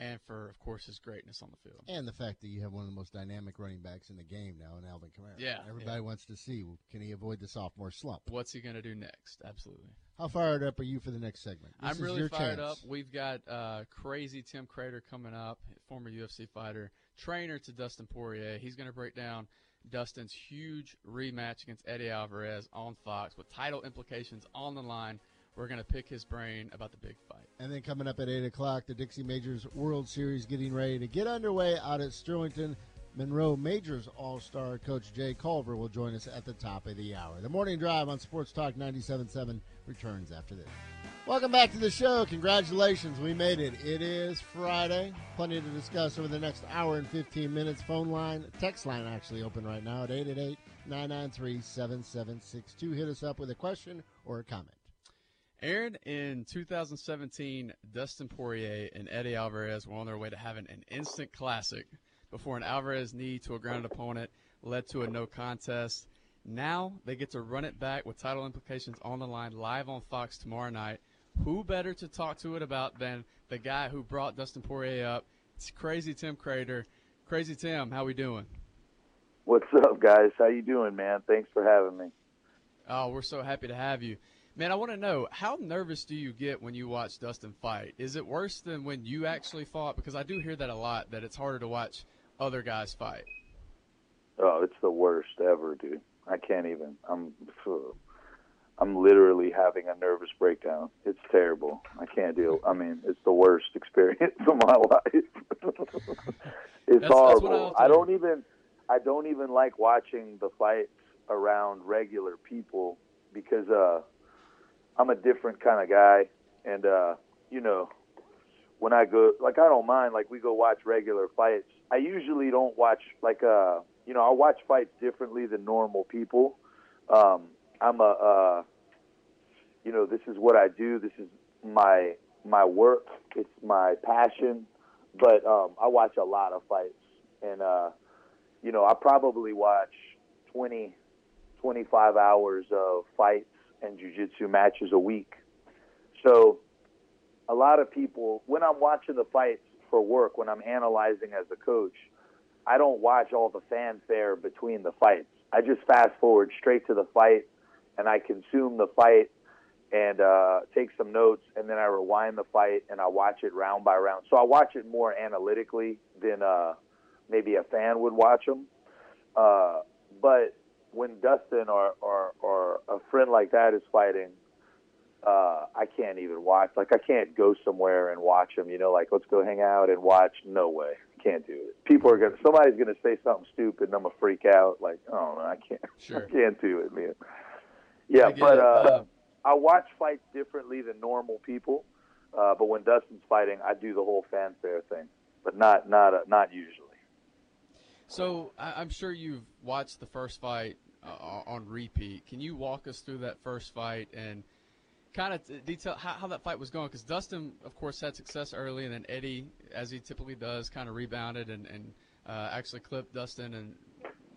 and for of course his greatness on the field. And the fact that you have one of the most dynamic running backs in the game now in Alvin Kamara. Yeah, Everybody yeah. wants to see can he avoid the sophomore slump. What's he going to do next? Absolutely. How fired up are you for the next segment? This I'm really fired chance. up. We've got uh, crazy Tim Credeur coming up, former UFC fighter, trainer to Dustin Poirier. He's going to break down Dustin's huge rematch against Eddie Alvarez on Fox with title implications on the line. We're going to pick his brain about the big fight. And then coming up at 8 o'clock, the Dixie Majors World Series getting ready to get underway out at Sterlington. Monroe Majors All Star coach Jay Culver will join us at the top of the hour. The morning drive on Sports Talk 97.7 returns after this. Welcome back to the show. Congratulations, we made it. It is Friday. Plenty to discuss over the next hour and 15 minutes. Phone line, text line actually open right now at 888 993 7762. Hit us up with a question or a comment. Aaron, in 2017, Dustin Poirier and Eddie Alvarez were on their way to having an instant classic before an Alvarez knee to a grounded opponent led to a no contest. Now they get to run it back with title implications on the line live on Fox tomorrow night. Who better to talk to it about than the guy who brought Dustin Poirier up? It's crazy Tim Credeur. Crazy Tim, how we doing? What's up, guys? How you doing, man? Thanks for having me. Oh, we're so happy to have you. Man, I want to know how nervous do you get when you watch Dustin fight? Is it worse than when you actually fought? Because I do hear that a lot that it's harder to watch other guys fight. Oh, it's the worst ever, dude. I can't even. I'm. I'm literally having a nervous breakdown. It's terrible. I can't deal. I mean, it's the worst experience of my life. it's That's- that's horrible. I'll I don't even. I don't even like watching the fights around regular people because uh, I'm a different kind of guy, and uh, you know, when I go, like I don't mind, like we go watch regular fights. I usually don't watch like uh, you know, I watch fights differently than normal people. Um, I'm a, uh, you know, this is what I do. This is my my work. It's my passion. But um, I watch a lot of fights, and uh, you know, I probably watch 20, 25 hours of fights and jujitsu matches a week. So, a lot of people, when I'm watching the fights for work, when I'm analyzing as a coach, I don't watch all the fanfare between the fights. I just fast forward straight to the fight, and I consume the fight and uh, take some notes, and then I rewind the fight and I watch it round by round. So I watch it more analytically than uh, maybe a fan would watch them. Uh, but when Dustin or, or or a friend like that is fighting, uh, I can't even watch. Like I can't go somewhere and watch them. You know, like let's go hang out and watch. No way, can't do it. People are gonna. Somebody's gonna say something stupid, and I'm gonna freak out. Like, oh no, I can't. Sure. I can't do it, man. Yeah, but uh, Uh, I watch fights differently than normal people. Uh, but when Dustin's fighting, I do the whole fanfare thing, but not not uh, not usually. So I'm sure you've watched the first fight uh, on repeat. Can you walk us through that first fight and kind of detail how, how that fight was going? Because Dustin, of course, had success early, and then Eddie, as he typically does, kind of rebounded and, and uh, actually clipped Dustin and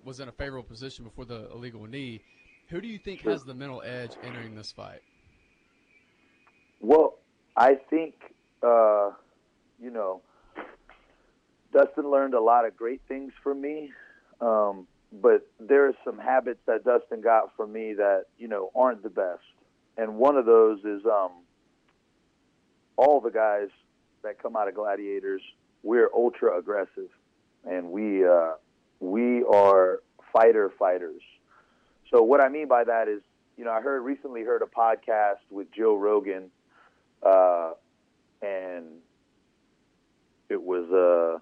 was in a favorable position before the illegal knee. Who do you think has the mental edge entering this fight? Well, I think uh, you know Dustin learned a lot of great things from me, um, but there are some habits that Dustin got from me that you know aren't the best, and one of those is um, all the guys that come out of Gladiators. We're ultra aggressive, and we uh, we are fighter fighters. So what I mean by that is, you know, I heard recently heard a podcast with Joe Rogan, uh, and it was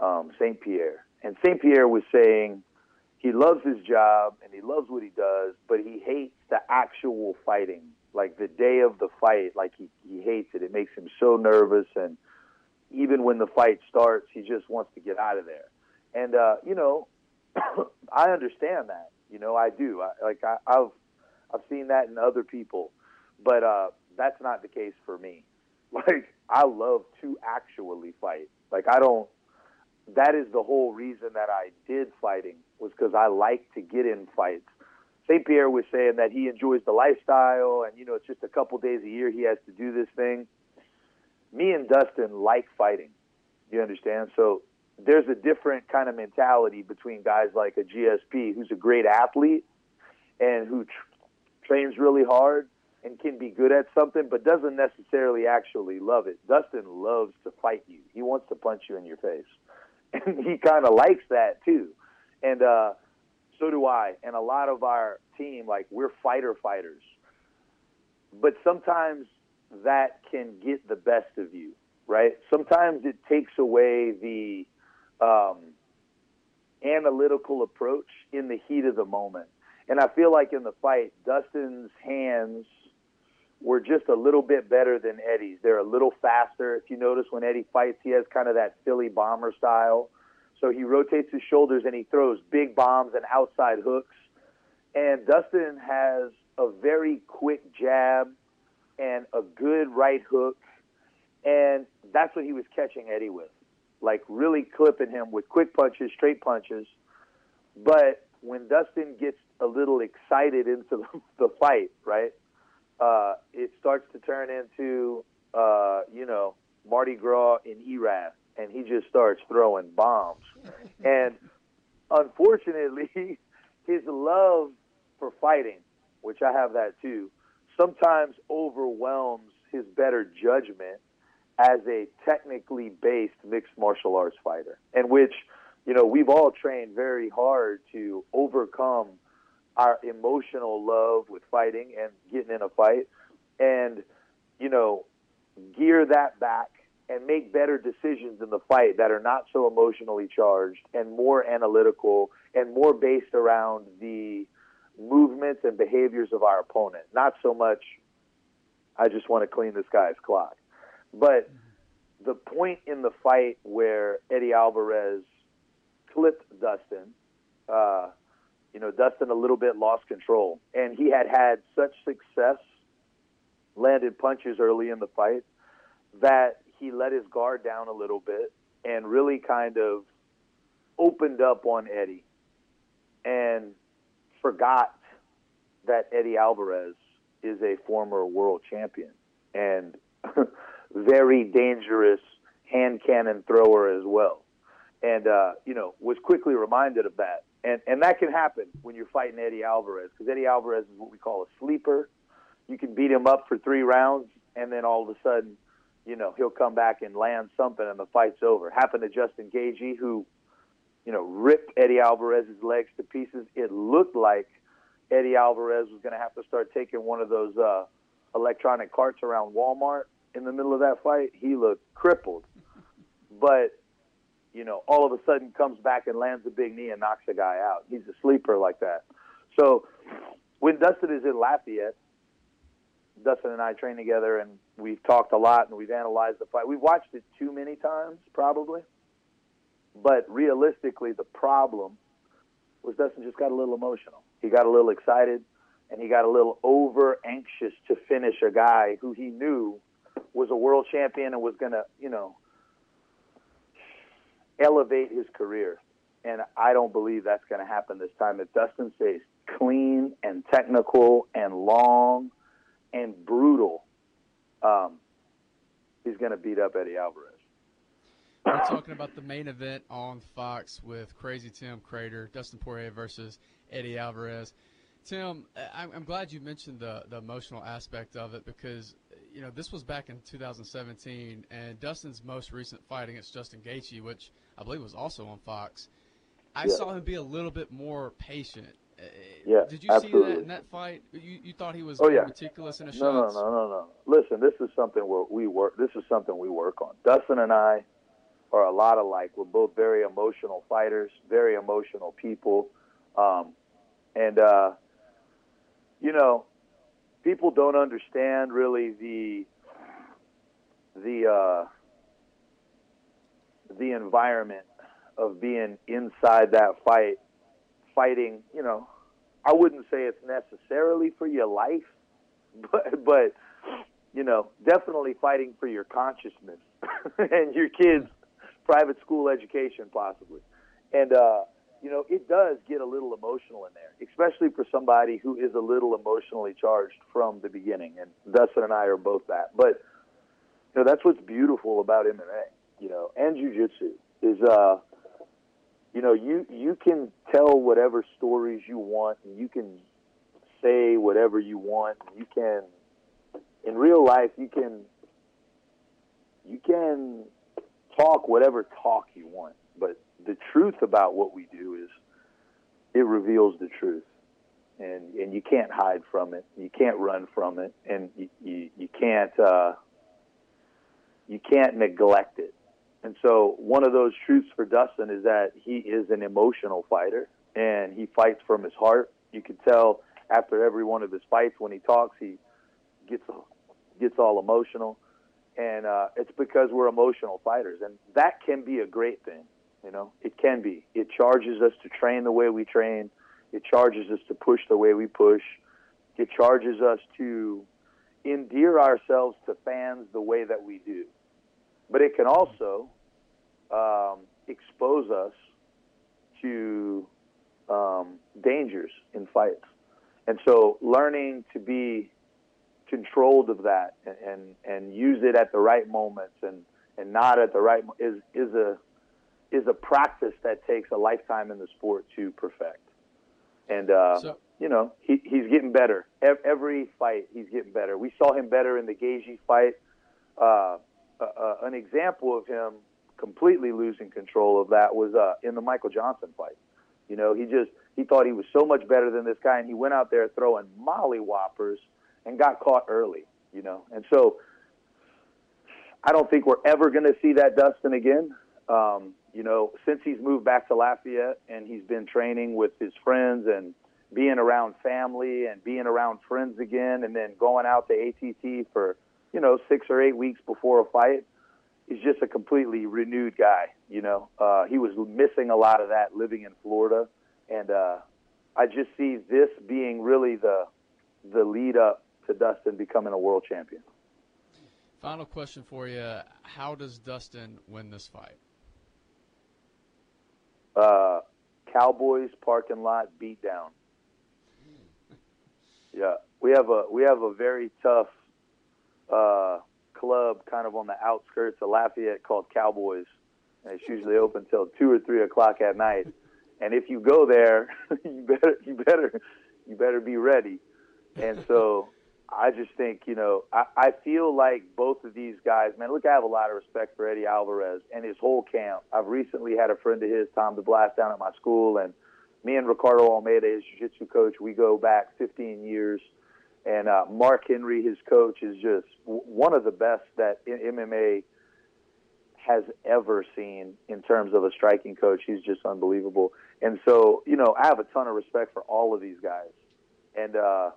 uh, um, Saint Pierre, and Saint Pierre was saying he loves his job and he loves what he does, but he hates the actual fighting, like the day of the fight. Like he he hates it. It makes him so nervous, and even when the fight starts, he just wants to get out of there. And uh, you know, I understand that. You know, I do. I, like I, I've I've seen that in other people, but uh, that's not the case for me. Like I love to actually fight. Like I don't. That is the whole reason that I did fighting was because I like to get in fights. St. Pierre was saying that he enjoys the lifestyle, and you know, it's just a couple days a year he has to do this thing. Me and Dustin like fighting. You understand? So there's a different kind of mentality between guys like a GSP, who's a great athlete and who tr- trains really hard and can be good at something, but doesn't necessarily actually love it. Dustin loves to fight you. He wants to punch you in your face, and he kind of likes that too. And uh, so do I. And a lot of our team, like we're fighter fighters, but sometimes that can get the best of you, right? Sometimes it takes away the um, analytical approach in the heat of the moment. And I feel like in the fight, Dustin's hands were just a little bit better than Eddie's. They're a little faster. If you notice when Eddie fights, he has kind of that Philly bomber style. So he rotates his shoulders and he throws big bombs and outside hooks. And Dustin has a very quick jab and a good right hook. And that's what he was catching Eddie with. Like really clipping him with quick punches, straight punches. But when Dustin gets a little excited into the, fight, right? Uh, it starts to turn into, uh, you know, Mardi Gras in Erath, and he just starts throwing bombs. and unfortunately, his love for fighting, which I have that too, sometimes overwhelms his better judgment as a technically based mixed martial arts fighter, in which, you know, we've all trained very hard to overcome our emotional love with fighting and getting in a fight and you know gear that back and make better decisions in the fight that are not so emotionally charged and more analytical and more based around the movements and behaviors of our opponent not so much I just want to clean this guy's clock. But the point in the fight where Eddie Alvarez clipped Dustin, uh, you know, Dustin a little bit lost control, and he had had such success landed punches early in the fight that he let his guard down a little bit and really kind of opened up on Eddie and forgot that Eddie Alvarez is a former world champion and very dangerous hand cannon thrower as well. And, uh, you know, was quickly reminded of that. And, and that can happen when you're fighting Eddie Alvarez because Eddie Alvarez is what we call a sleeper. You can beat him up for three rounds, and then all of a sudden, you know, he'll come back and land something, and the fight's over. Happened to Justin Gaethje, who, you know, ripped Eddie Alvarez's legs to pieces. It looked like Eddie Alvarez was going to have to start taking one of those uh, electronic carts around Walmart in the middle of that fight. He looked crippled, but you know, all of a sudden comes back and lands a big knee and knocks a guy out. He's a sleeper like that. So when Dustin is in Lafayette, Dustin and I train together and we've talked a lot and we've analyzed the fight. We've watched it too many times, probably. But realistically, the problem was Dustin just got a little emotional. He got a little excited and he got a little over anxious to finish a guy who he knew was a world champion and was going to, you know, elevate his career. And I don't believe that's going to happen this time. If Dustin stays clean and technical and long and brutal, um, he's going to beat up Eddie Alvarez. We're talking about the main event on Fox with Crazy Tim Credeur, Dustin Poirier versus Eddie Alvarez. Tim, I'm, glad you mentioned the, the emotional aspect of it because, you know, this was back in 2017, and Dustin's most recent fight against Justin Gaethje, which I believe was also on Fox, I Yeah. saw him be a little bit more patient. Uh, Yeah, Did you see that in that fight? You, you thought he was Oh yeah. meticulous in his no, shots? no, no, no, no. Listen, this is something where we work. This is something we work on. Dustin and I are a lot alike. We're both very emotional fighters, very emotional people, um, and uh, you know, people don't understand really the the uh, the environment of being inside that fight, fighting. You know, I wouldn't say it's necessarily for your life, but but you know, definitely fighting for your consciousness and your kids' private school education, possibly. And uh, you know, it does get a little emotional in there, especially for somebody who is a little emotionally charged from the beginning. And Dustin and I are both that. But you know, that's what's beautiful about MMA, you know, and jujitsu is uh you know, you you can tell whatever stories you want and you can say whatever you want. You can in real life you can you can talk whatever talk you want, but the truth about what we do is it reveals the truth. And and you can't hide from it. You can't run from it and you you, you can't uh you can't neglect it. And so one of those truths for Dustin is that he is an emotional fighter and he fights from his heart. You can tell after every one of his fights when he talks, he gets gets all emotional, and uh, it's because we're emotional fighters, and that can be a great thing. You know, it can be. It charges us to train the way we train. It charges us to push the way we push. It charges us to endear ourselves to fans the way that we do. But it can also um, expose us to um, dangers in fights. And so learning to be controlled of that and, and, and use it at the right moments and, and not at the right mo- is, is a is a practice that takes a lifetime in the sport to perfect. And uh, So- you know he, he's getting better every fight. He's getting better. We saw him better in the Gaethje fight. Uh, uh, uh, an example of him completely losing control of that was uh, in the Michael Johnson fight. You know, he just he thought he was so much better than this guy, and he went out there throwing molly whoppers and got caught early. You know, and so I don't think we're ever going to see that Dustin again. Um, you know, since he's moved back to Lafayette and he's been training with his friends and being around family and being around friends again, and then going out to ATT for you know six or eight weeks before a fight. He's just a completely renewed guy. You know, uh, he was missing a lot of that living in Florida, and uh, I just see this being really the the lead up to Dustin becoming a world champion. Final question for you: How does Dustin win this fight? Uh, Cowboys parking lot beatdown. Yeah, we have a we have a very tough uh, club kind of on the outskirts of Lafayette called Cowboys, and it's usually open till two or three o'clock at night. And if you go there, you better you better you better be ready. And so I just think you know I, I feel like both of these guys, man. Look, I have a lot of respect for Eddie Alvarez and his whole camp. I've recently had a friend of his, Tom DeBlass, down at my school, and me and Ricardo Almeida, his jiu-jitsu coach, we go back 15 years. And uh, Mark Henry, his coach, is just one of the best that MMA has ever seen in terms of a striking coach. He's just unbelievable. And so, you know, I have a ton of respect for all of these guys. And uh,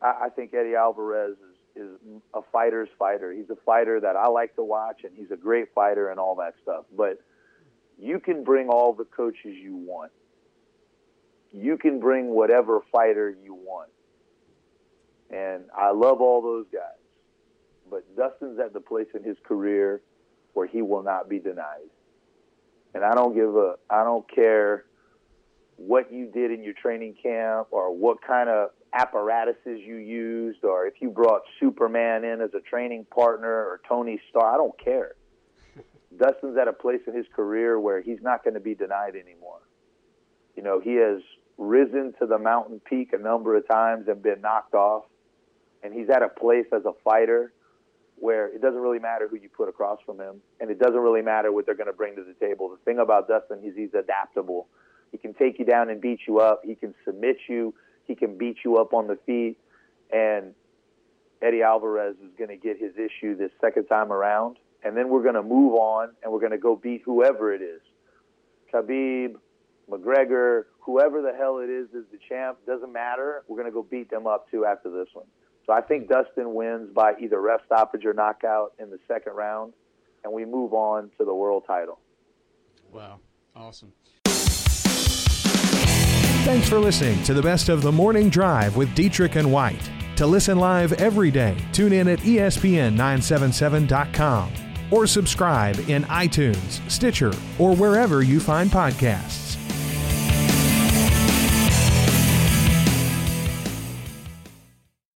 I, I think Eddie Alvarez is, is a fighter's fighter. He's a fighter that I like to watch, and he's a great fighter and all that stuff. But you can bring all the coaches you want you can bring whatever fighter you want. And I love all those guys. But Dustin's at the place in his career where he will not be denied. And I don't give a I don't care what you did in your training camp or what kind of apparatuses you used or if you brought Superman in as a training partner or Tony Stark. I don't care. Dustin's at a place in his career where he's not going to be denied anymore. You know, he has risen to the mountain peak a number of times and been knocked off. And he's at a place as a fighter where it doesn't really matter who you put across from him, and it doesn't really matter what they're going to bring to the table. The thing about Dustin is he's adaptable. He can take you down and beat you up. He can submit you. He can beat you up on the feet. And Eddie Alvarez is going to get his issue this second time around. And then we're going to move on and we're going to go beat whoever it is. Khabib, McGregor, whoever the hell it is is the champ, doesn't matter. We're going to go beat them up too after this one. So I think Dustin wins by either ref stoppage or knockout in the second round, and we move on to the world title. Wow. Awesome. Thanks for listening to the best of the morning drive with Dietrich and White. To listen live every day, tune in at ESPN977.com or subscribe in iTunes, Stitcher, or wherever you find podcasts.